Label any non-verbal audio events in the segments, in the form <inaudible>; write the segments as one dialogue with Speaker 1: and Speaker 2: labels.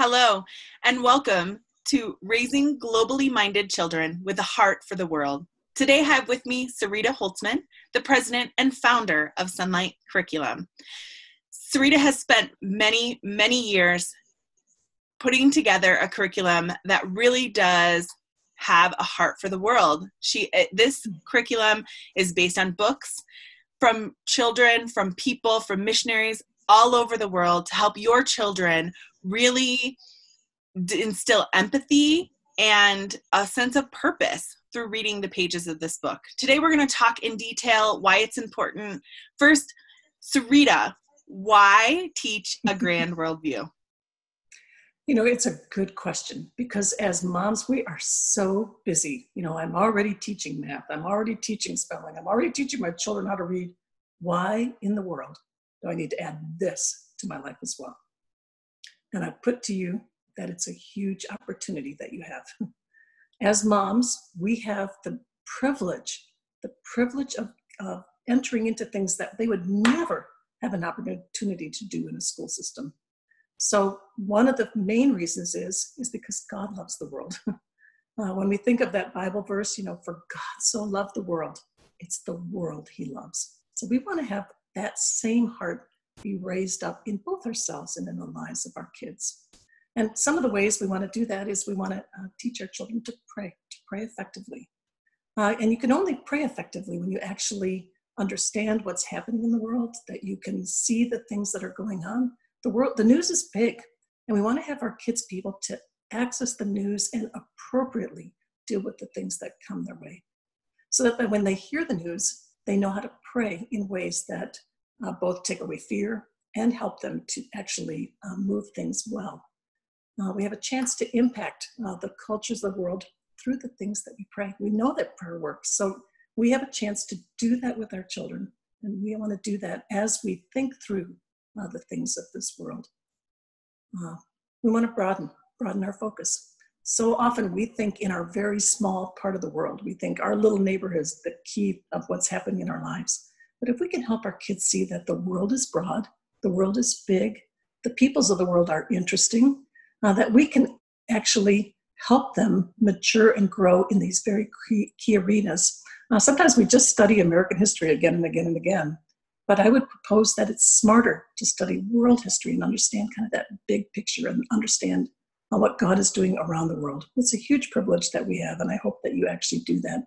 Speaker 1: Hello, and welcome to Raising Globally Minded Children with a Heart for the World. Today I have with me Sarita Holzmann, the president and founder of Sonlight Curriculum. Sarita has spent many, many years putting together a curriculum that really does have a heart for the world. She eh, this curriculum is based on books from children, from people, from missionaries all over the world to help your children really instill empathy and a sense of purpose through reading the pages of this book. Today, we're going to talk in detail why it's important. First, Sarita, why teach a <laughs> grand worldview?
Speaker 2: You know, it's a good question because as moms, we are so busy. You know, I'm already teaching math, I'm already teaching spelling, I'm already teaching my children how to read. Why in the world do I need to add this to my life as well? And I put to you that it's a huge opportunity that you have. As moms, we have the privilege, the privilege of, of entering into things that they would never have an opportunity to do in a school system. So one of the main reasons is is because God loves the world. <laughs> uh, when we think of that Bible verse, you know, for God so loved the world, it's the world He loves. So we want to have that same heart be raised up in both ourselves and in the lives of our kids. And some of the ways we want to do that is we want to uh, teach our children to pray, to pray effectively. Uh, and you can only pray effectively when you actually understand what's happening in the world, that you can see the things that are going on. The world, the news is big, and we want to have our kids be able to access the news and appropriately deal with the things that come their way. So that when they hear the news, they know how to pray in ways that uh, both take away fear and help them to actually uh, move things well. Uh, we have a chance to impact uh, the cultures of the world through the things that we pray. We know that prayer works, so we have a chance to do that with our children, and we want to do that as we think through uh, the things of this world. Uh, we want to broaden, broaden our focus. So often we think in our very small part of the world. We think our little neighborhood is the key of what's happening in our lives. But if we can help our kids see that the world is broad, the world is big, the peoples of the world are interesting, uh, that we can actually help them mature and grow in these very key, arenas. Uh, sometimes we just study American history again and again and again, but I would propose that it's smarter to study world history and understand kind of that big picture and understand uh, what God is doing around the world. It's a huge privilege that we have, and I hope that you actually do that.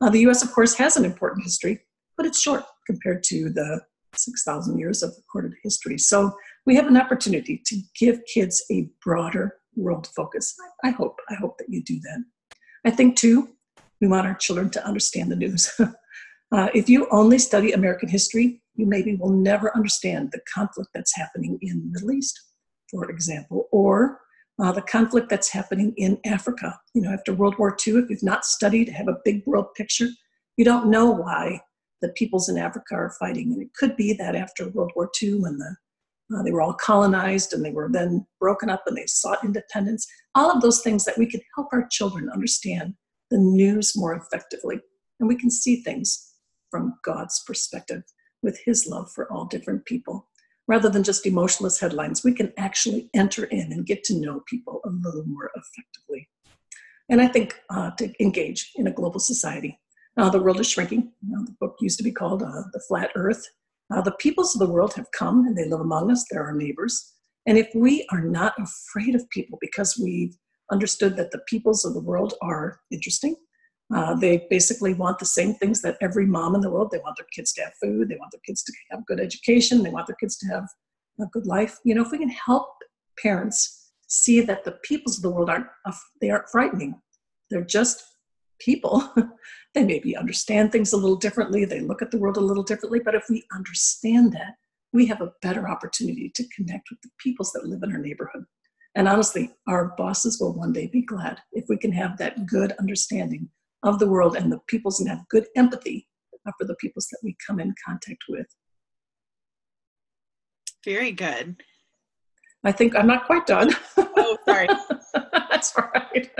Speaker 2: Uh, the US, of course, has an important history, but it's short compared to the 6,000 years of recorded history. So we have an opportunity to give kids a broader world focus. I hope, I hope that you do that. I think too, we want our children to understand the news. <laughs> uh, if you only study American history, you maybe will never understand the conflict that's happening in the Middle East, for example, or uh, the conflict that's happening in Africa. You know, after World War II, if you've not studied, have a big world picture, you don't know why the peoples in Africa are fighting. And it could be that after World War II, when the uh, they were all colonized and they were then broken up and they sought independence. All of those things that we can help our children understand the news more effectively. And we can see things from God's perspective with His love for all different people. Rather than just emotionless headlines, we can actually enter in and get to know people a little more effectively. And I think uh, to engage in a global society. Uh, the world is shrinking. You know, the book used to be called uh, The Flat Earth. Uh, the peoples of the world have come and they live among us. They're our neighbors. And if we are not afraid of people because we've understood that the peoples of the world are interesting, uh, they basically want the same things that every mom in the world. They want their kids to have food. They want their kids to have good education. They want their kids to have a good life. You know, if we can help parents see that the peoples of the world aren't they aren't frightening. They're just people. <laughs> they maybe understand things a little differently, they look at the world a little differently, but if we understand that, we have a better opportunity to connect with the peoples that live in our neighborhood. And honestly, our bosses will one day be glad if we can have that good understanding of the world and the peoples and have good empathy for the peoples that we come in contact with.
Speaker 1: Very good.
Speaker 2: I think I'm not quite done.
Speaker 1: Oh, sorry. <laughs>
Speaker 2: That's all right.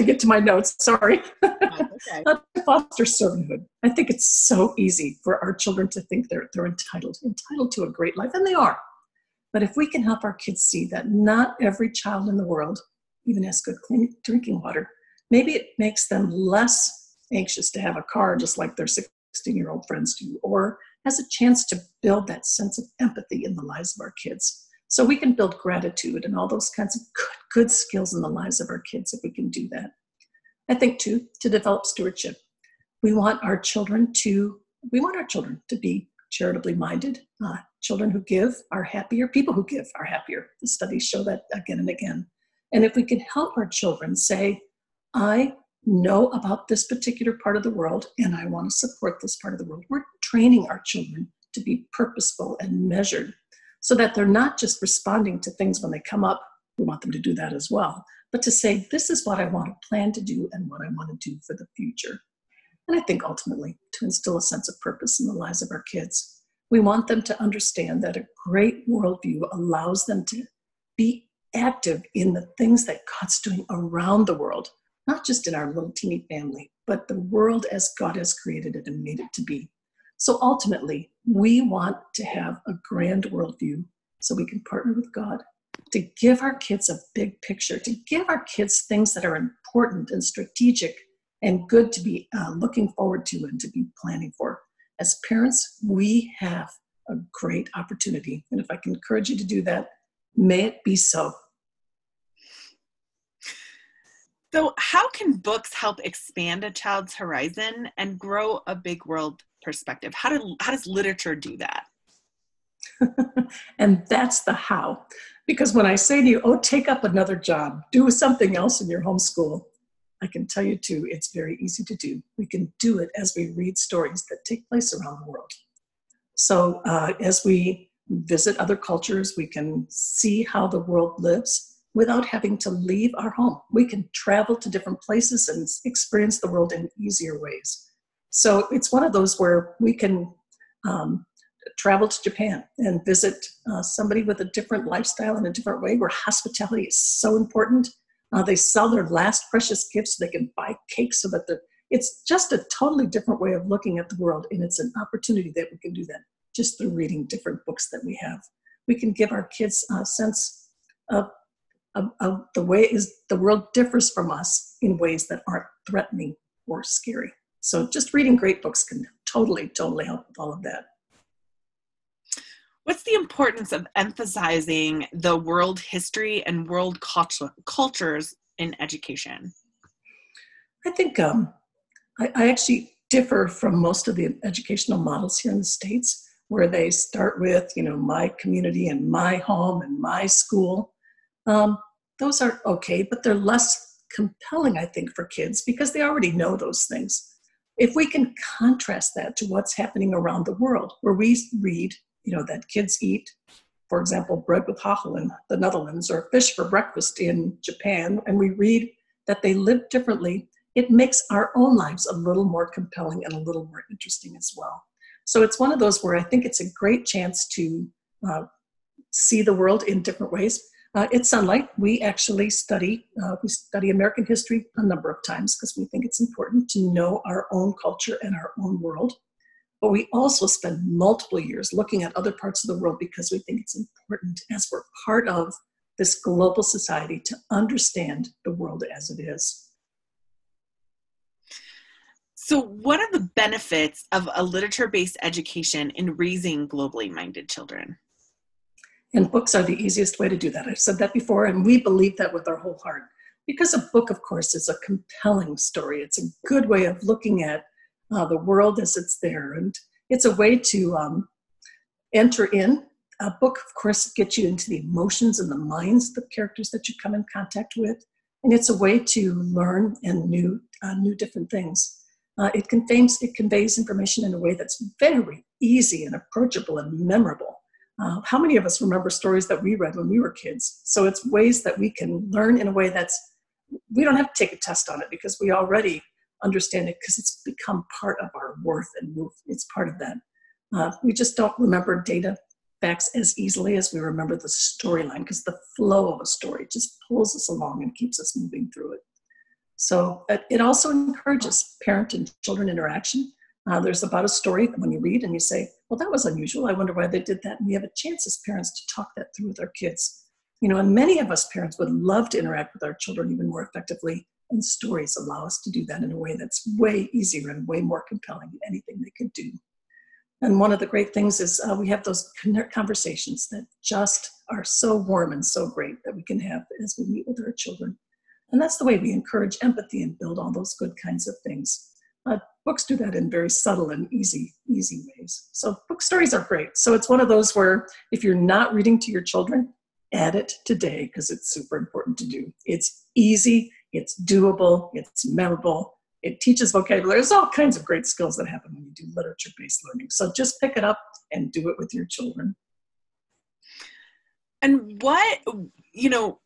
Speaker 2: To get to my notes. Sorry. Oh, <laughs> okay. foster servanthood. I think it's so easy for our children to think they're they're entitled, entitled to a great life, and they are. But if we can help our kids see that not every child in the world even has good clean drinking water, maybe it makes them less anxious to have a car just like their 16 year old friends do, or has a chance to build that sense of empathy in the lives of our kids. So we can build gratitude and all those kinds of good, good skills in the lives of our kids if we can do that. I think too, to develop stewardship. We want our children to, we want our children to be charitably minded. Uh, children who give are happier. People who give are happier. The studies show that again and again. And if we can help our children say, I know about this particular part of the world and I want to support this part of the world, we're training our children to be purposeful and measured so that they're not just responding to things when they come up. We want them to do that as well, but to say, this is what I want to plan to do and what I want to do for the future. And I think ultimately to instill a sense of purpose in the lives of our kids. We want them to understand that a great worldview allows them to be active in the things that God's doing around the world, not just in our little teeny family, but the world as God has created it and made it to be. So ultimately, we want to have a grand worldview so we can partner with God to give our kids a big picture, to give our kids things that are important and strategic and good to be uh, looking forward to and to be planning for. As parents, we have a great opportunity. And if I can encourage you to do that, may it be so.
Speaker 1: So, how can books help expand a child's horizon and grow a big world perspective? How, do, how does literature do that? <laughs>
Speaker 2: and that's the how. Because when I say to you, oh, take up another job, do something else in your homeschool, I can tell you too, it's very easy to do. We can do it as we read stories that take place around the world. So uh, as we visit other cultures, we can see how the world lives without having to leave our home. We can travel to different places and experience the world in easier ways. So it's one of those where we can um, travel to Japan and visit uh, somebody with a different lifestyle in a different way where hospitality is so important uh, they sell their last precious gifts so they can buy cakes so that the it's just a totally different way of looking at the world, and it's an opportunity that we can do that just through reading different books that we have. We can give our kids a sense of, of, of the way is the world differs from us in ways that aren't threatening or scary. So just reading great books can totally, totally help with all of that.
Speaker 1: What's the importance of emphasizing the world history and world culture, cultures in education?
Speaker 2: I think um, I, I actually differ from most of the educational models here in the States, where they start with, you know, my community and my home and my school. Um, those are okay, but they're less compelling, I think, for kids because they already know those things. If we can contrast that to what's happening around the world, where we read you know, that kids eat, for example, bread with hachel in the Netherlands or fish for breakfast in Japan, and we read that they live differently, it makes our own lives a little more compelling and a little more interesting as well. So it's one of those where I think it's a great chance to uh, see the world in different ways. Uh, at Sonlight, we actually study uh, we study American history a number of times because we think it's important to know our own culture and our own world. But we also spend multiple years looking at other parts of the world because we think it's important as we're part of this global society to understand the world as it is.
Speaker 1: So, what are the benefits of a literature based education in raising globally minded children?
Speaker 2: And books are the easiest way to do that. I've said that before, and we believe that with our whole heart. Because a book, of course, is a compelling story. It's a good way of looking at uh, the world as it's there. And it's a way to um, enter in. A book, of course, gets you into the emotions and the minds of the characters that you come in contact with. And it's a way to learn and new, uh, new different things. Uh, it, conveys, it conveys information in a way that's very easy and approachable and memorable. Uh, how many of us remember stories that we read when we were kids? So it's ways that we can learn in a way that's, we don't have to take a test on it because we already understand it because it's become part of our worth and move. It's part of that. Uh, we just don't remember data facts as easily as we remember the storyline because the flow of a story just pulls us along and keeps us moving through it. So it also encourages parent and children interaction. Uh, there's about a story when you read and you say, well, that was unusual. I wonder why they did that. And we have a chance as parents to talk that through with our kids. You know, and many of us parents would love to interact with our children even more effectively, and stories allow us to do that in a way that's way easier and way more compelling than anything they could do. And one of the great things is uh, we have those conversations that just are so warm and so great that we can have as we meet with our children. And that's the way we encourage empathy and build all those good kinds of things. Uh, books do that in very subtle and easy, easy ways. So book stories are great. So it's one of those where if you're not reading to your children, add it today because it's super important to do. It's easy, it's doable, it's memorable, it teaches vocabulary. There's all kinds of great skills that happen when you do literature based learning. So just pick it up and do it with your children.
Speaker 1: And what, you know,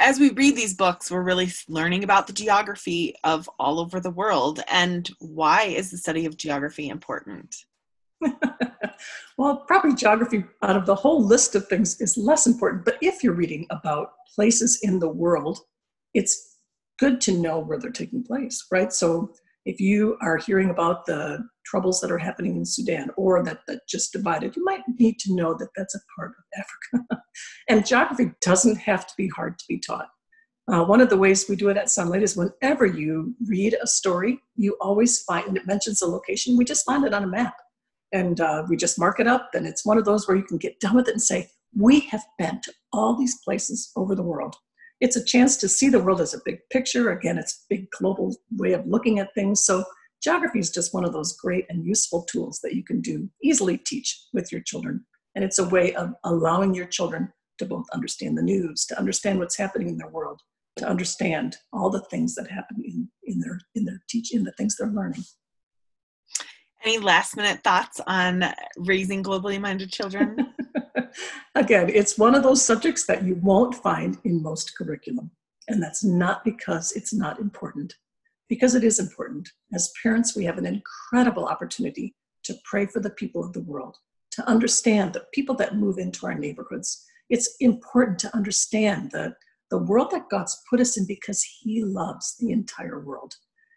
Speaker 1: as we read these books, we're really learning about the geography of all over the world. And why is the study of geography important? <laughs>
Speaker 2: well, probably geography out of the whole list of things is less important. But if you're reading about places in the world, it's good to know where they're taking place, right? So if you are hearing about the troubles that are happening in Sudan or that, that just divided, you might need to know that that's a part of Africa. <laughs> and geography doesn't have to be hard to be taught. Uh, one of the ways we do it at Sonlight is whenever you read a story, you always find, it mentions a location, we just find it on a map. And uh, we just mark it up, and it's one of those where you can get done with it and say, We have been to all these places over the world it's a chance to see the world as a big picture. Again, it's a big global way of looking at things. So geography is just one of those great and useful tools that you can do easily teach with your children. And it's a way of allowing your children to both understand the news, to understand what's happening in their world, to understand all the things that happen in, in their in their teach in the things they're learning.
Speaker 1: Any last minute thoughts on raising globally minded children? <laughs>
Speaker 2: Again, it's one of those subjects that you won't find in most curriculum. And that's not because it's not important, because it is important. As parents, we have an incredible opportunity to pray for the people of the world, to understand the people that move into our neighborhoods. It's important to understand the, the world that God's put us in because He loves the entire world.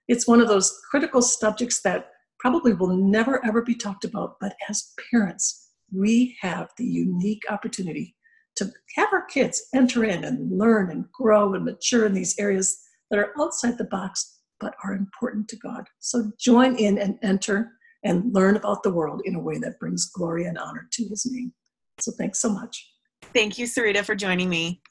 Speaker 2: It's one of those critical subjects that probably will never ever be talked about, but as parents, we have the unique opportunity to have our kids enter in and learn and grow and mature in these areas that are outside the box but are important to God. So join in and enter and learn about the world in a way that brings glory and honor to his name. So thanks so much.
Speaker 1: Thank you, Sarita, for joining me.